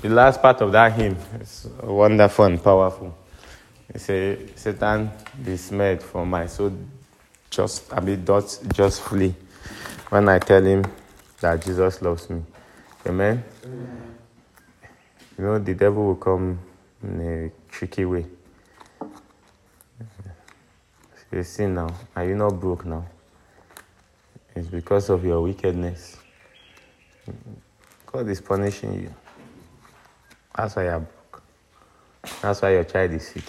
the last part of that hymn is wonderful and powerful. It says, Satan dismayed from my soul, just I mean, dots just flee when I tell him that Jesus loves me. Amen? Amen. You know, the devil will come in a tricky way. You see now, are you not broke now? It's because of your wickedness. God is punishing you. That's why you're broke. That's why your child is sick.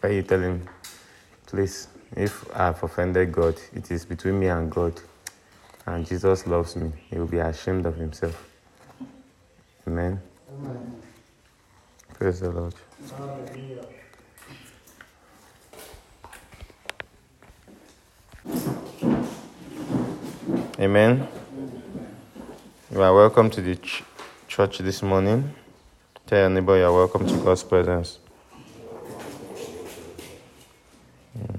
Why you tell him, please, if I've offended God, it is between me and God. And Jesus loves me. He will be ashamed of himself. Amen. Amen. Praise the Lord. Amen. You are welcome to the ch- church this morning. Tell your neighbor you are welcome to God's presence. Hmm.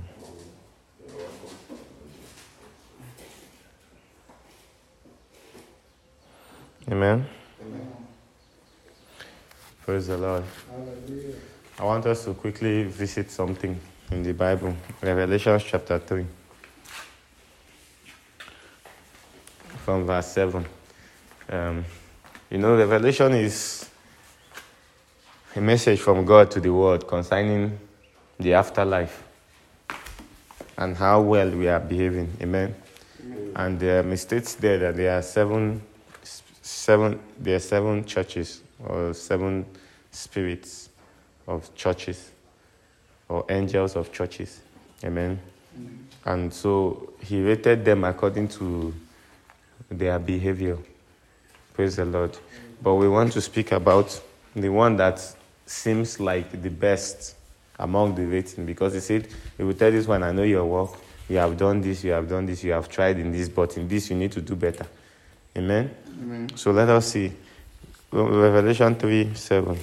Amen. Amen. Praise the Lord. I want us to quickly visit something in the Bible, Revelation chapter 3. from verse 7. Um, you know, Revelation is a message from God to the world concerning the afterlife and how well we are behaving. Amen. Amen. And um, it states there that there are seven, seven, there are seven churches or seven spirits of churches or angels of churches. Amen. Amen. And so he rated them according to their behavior. Praise the Lord. But we want to speak about the one that seems like the best among the rating because he said, He will tell this one, I know your work. You have done this, you have done this, you have tried in this, but in this you need to do better. Amen? Amen. So let us see. Revelation 3 7.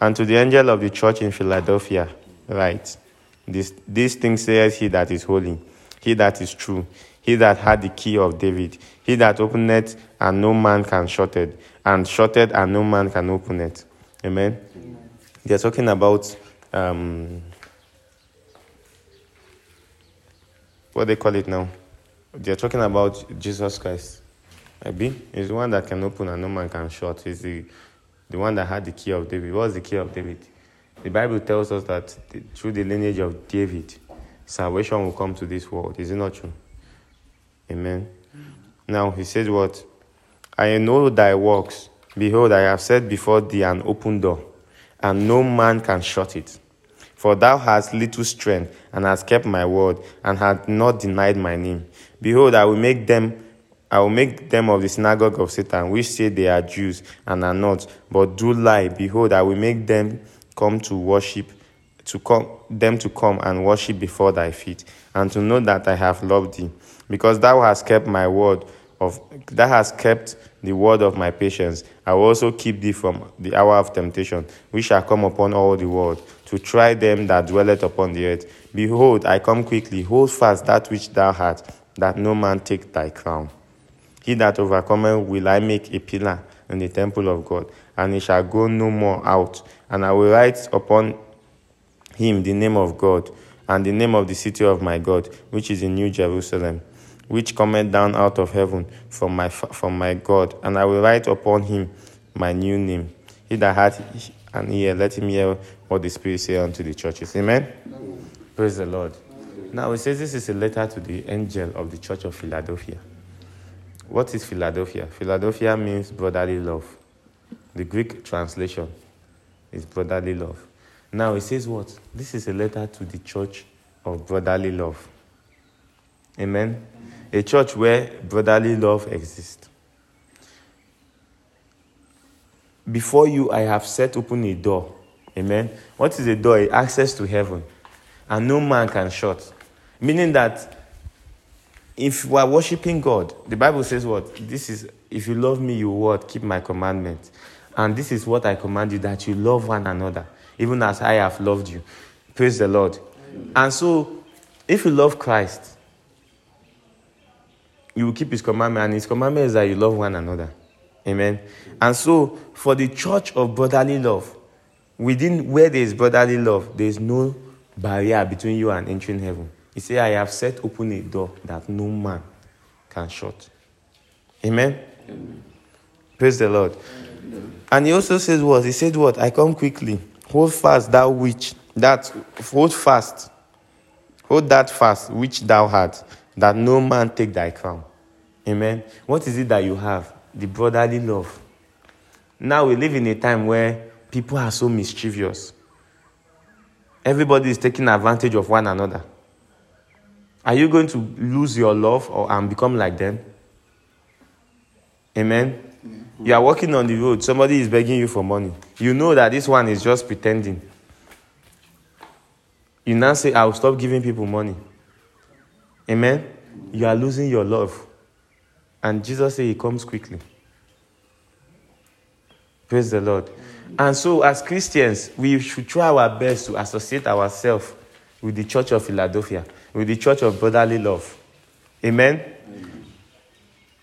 And to the angel of the church in Philadelphia, write, this, These things says he that is holy, he that is true, he that had the key of David, he that opened it and no man can shut it, and shut it and no man can open it. Amen. Amen. They're talking about um, what they call it now. They're talking about Jesus Christ. Maybe he's the one that can open and no man can shut. He's the the one that had the key of David. What was the key of David? The Bible tells us that through the lineage of David, salvation will come to this world. Is it not true? Amen. Now he said, What? I know thy works. Behold, I have set before thee an open door, and no man can shut it. For thou hast little strength, and hast kept my word, and hast not denied my name. Behold, I will make them I will make them of the synagogue of Satan, which say they are Jews and are not, but do lie. Behold, I will make them come to worship, to come them to come and worship before thy feet, and to know that I have loved thee because thou hast kept my word of thou hast kept the word of my patience. I will also keep thee from the hour of temptation, which shall come upon all the world, to try them that dwelleth upon the earth. Behold, I come quickly. Hold fast that which thou hast, that no man take thy crown. He that overcometh will I make a pillar in the temple of God, and he shall go no more out. And I will write upon him the name of God, and the name of the city of my God, which is in New Jerusalem which cometh down out of heaven from my, from my God, and I will write upon him my new name. He that hath an ear, let him hear what the Spirit say unto the churches. Amen? Amen. Praise the Lord. Now it says this is a letter to the angel of the church of Philadelphia. What is Philadelphia? Philadelphia means brotherly love. The Greek translation is brotherly love. Now it says what? This is a letter to the church of brotherly love. Amen a church where brotherly love exists. Before you, I have set open a door. Amen. What is a door? Access to heaven. And no man can shut. Meaning that if we are worshiping God, the Bible says what? This is, if you love me, you what? Keep my commandments. And this is what I command you that you love one another, even as I have loved you. Praise the Lord. And so, if you love Christ, you will keep his commandment, and his commandment is that you love one another. Amen. And so, for the church of brotherly love, within where there is brotherly love, there is no barrier between you and entering heaven. He said, I have set open a door that no man can shut. Amen. Amen. Praise the Lord. Amen. And he also says what? He said what? I come quickly. Hold fast thou which that hold fast. Hold that fast which thou hast, that no man take thy crown. Amen. What is it that you have? The brotherly love. Now we live in a time where people are so mischievous. Everybody is taking advantage of one another. Are you going to lose your love or and become like them? Amen. Mm-hmm. You are walking on the road, somebody is begging you for money. You know that this one is just pretending. You now say, I will stop giving people money. Amen. You are losing your love. And Jesus said he comes quickly. Praise the Lord. And so, as Christians, we should try our best to associate ourselves with the church of Philadelphia, with the church of brotherly love. Amen? Amen?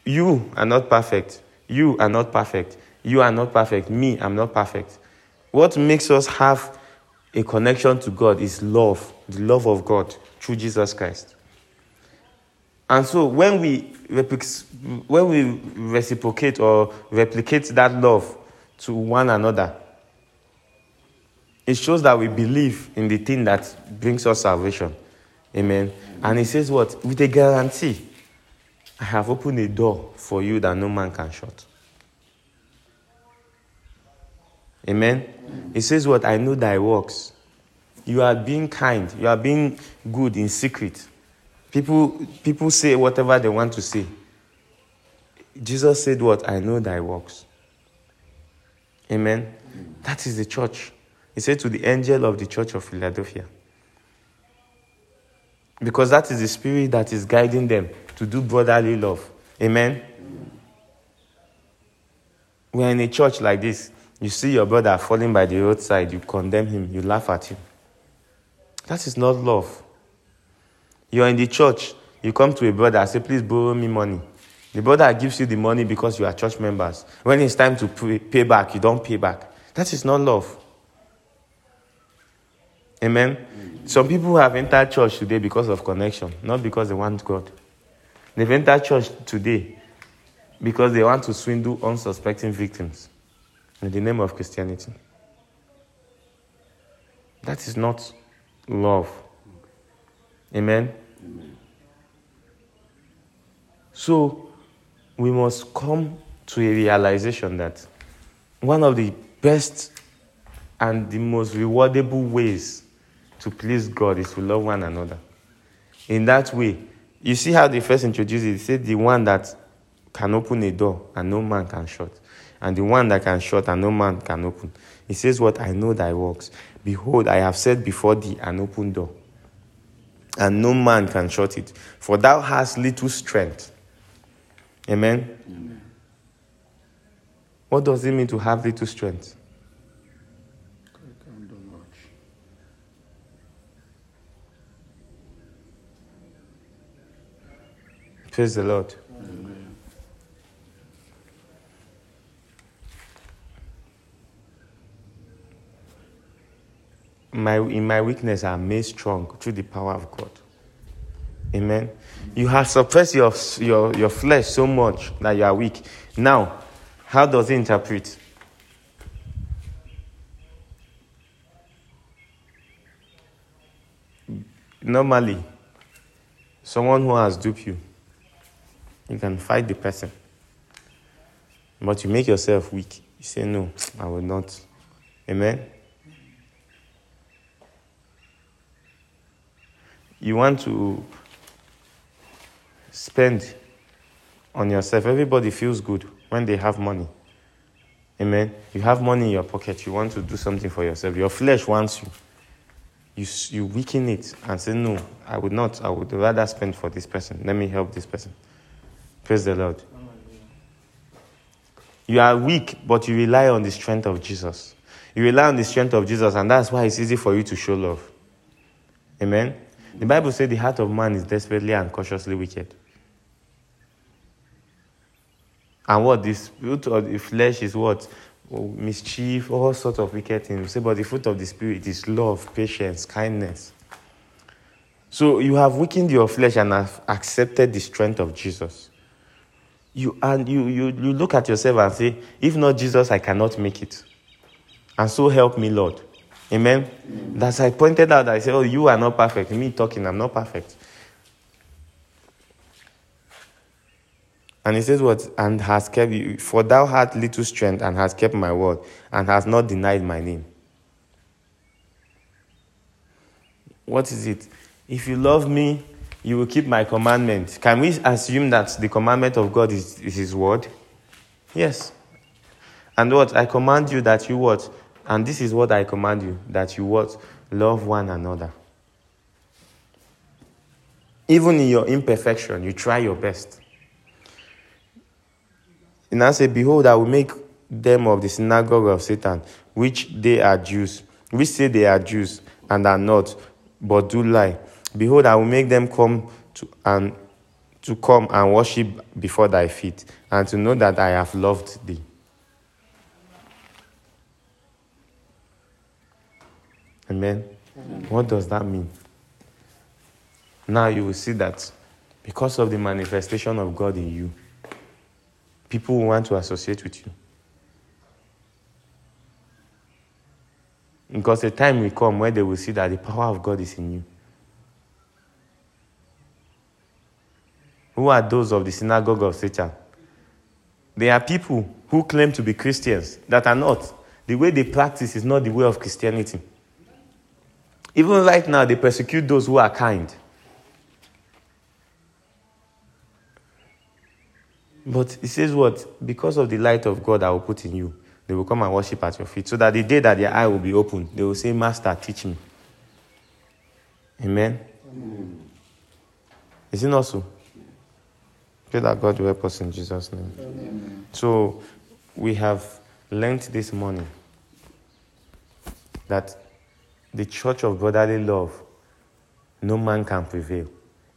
You are not perfect. You are not perfect. You are not perfect. Me, I'm not perfect. What makes us have a connection to God is love, the love of God through Jesus Christ. And so when we, when we reciprocate or replicate that love to one another, it shows that we believe in the thing that brings us salvation. Amen. And he says, What? With a guarantee, I have opened a door for you that no man can shut. Amen. He says, What? I know thy works. You are being kind, you are being good in secret. People, people say whatever they want to say. Jesus said, What? I know thy works. Amen. That is the church. He said to the angel of the church of Philadelphia. Because that is the spirit that is guiding them to do brotherly love. Amen. We're in a church like this. You see your brother falling by the roadside, you condemn him, you laugh at him. That is not love. You're in the church, you come to a brother, say, please borrow me money. The brother gives you the money because you are church members. When it's time to pay back, you don't pay back. That is not love. Amen. Some people have entered church today because of connection, not because they want God. They've entered church today because they want to swindle unsuspecting victims in the name of Christianity. That is not love. Amen. Amen. So we must come to a realization that one of the best and the most rewardable ways to please God is to love one another. In that way, you see how they first introduced it. They said the one that can open a door and no man can shut, and the one that can shut and no man can open. He says, What I know thy works. Behold, I have set before thee an open door, and no man can shut it. For thou hast little strength. Amen. Amen. What does it mean to have little strength? Praise the Lord. My, in my weakness, I am made strong through the power of God. Amen. You have suppressed your, your, your flesh so much that you are weak. Now, how does it interpret? Normally, someone who has duped you you can fight the person. But you make yourself weak. You say, No, I will not. Amen? You want to spend on yourself. Everybody feels good when they have money. Amen. You have money in your pocket. You want to do something for yourself. Your flesh wants you. You, you weaken it and say, No, I would not. I would rather spend for this person. Let me help this person. Praise the Lord. You are weak, but you rely on the strength of Jesus. You rely on the strength of Jesus, and that's why it's easy for you to show love. Amen. The Bible says the heart of man is desperately and cautiously wicked. And what the fruit of the flesh is what? Mischief, all sorts of wicked things. Say, but the fruit of the spirit is love, patience, kindness. So you have weakened your flesh and have accepted the strength of Jesus. You and you, you you look at yourself and say, if not Jesus, I cannot make it. And so help me, Lord. Amen. That's I pointed out. I said, Oh, you are not perfect. Me talking, I'm not perfect. And he says, What? And has kept you, for thou hast little strength and has kept my word and has not denied my name. What is it? If you love me, you will keep my commandment. Can we assume that the commandment of God is, is his word? Yes. And what? I command you that you what? And this is what I command you that you what? Love one another. Even in your imperfection, you try your best. And I say, Behold, I will make them of the synagogue of Satan, which they are Jews, which say they are Jews and are not, but do lie. Behold, I will make them come to and to come and worship before thy feet, and to know that I have loved thee. Amen. Amen. What does that mean? Now you will see that because of the manifestation of God in you, people want to associate with you. Because a time will come where they will see that the power of God is in you. Who are those of the synagogue of Satan? They are people who claim to be Christians that are not. The way they practice is not the way of Christianity. Even right now, they persecute those who are kind. But he says what? Because of the light of God I will put in you, they will come and worship at your feet. So that the day that their eye will be open, they will say, Master, teach me. Amen. Amen. Is it not so? Pray that God will help us in Jesus' name. Amen. So we have learned this morning that the church of brotherly love, no man can prevail.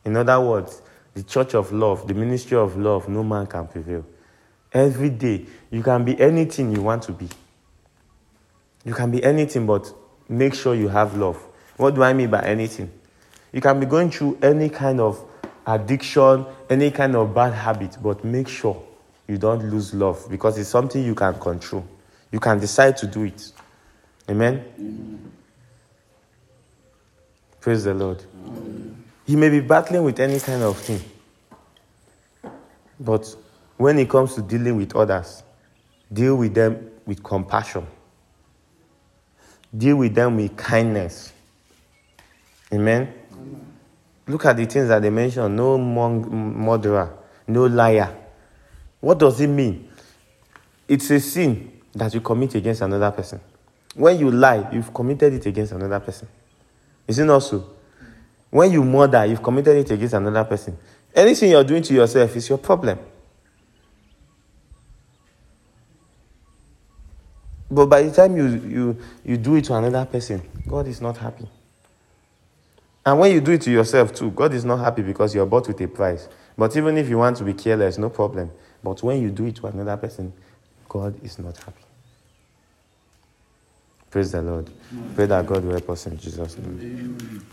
In other words, the church of love, the ministry of love, no man can prevail. Every day, you can be anything you want to be. You can be anything, but make sure you have love. What do I mean by anything? You can be going through any kind of addiction, any kind of bad habit, but make sure you don't lose love because it's something you can control. You can decide to do it. Amen? Mm-hmm. Praise the Lord. He may be battling with any kind of thing. But when it comes to dealing with others, deal with them with compassion. Deal with them with kindness. Amen? Amen. Look at the things that they mentioned no murderer, no liar. What does it mean? It's a sin that you commit against another person. When you lie, you've committed it against another person. Is it not so? When you murder, you've committed it against another person. Anything you're doing to yourself is your problem. But by the time you, you, you do it to another person, God is not happy. And when you do it to yourself too, God is not happy because you're bought with a price. But even if you want to be careless, no problem. But when you do it to another person, God is not happy. Praise the Lord. Pray that God will help us in Jesus' name. Amen.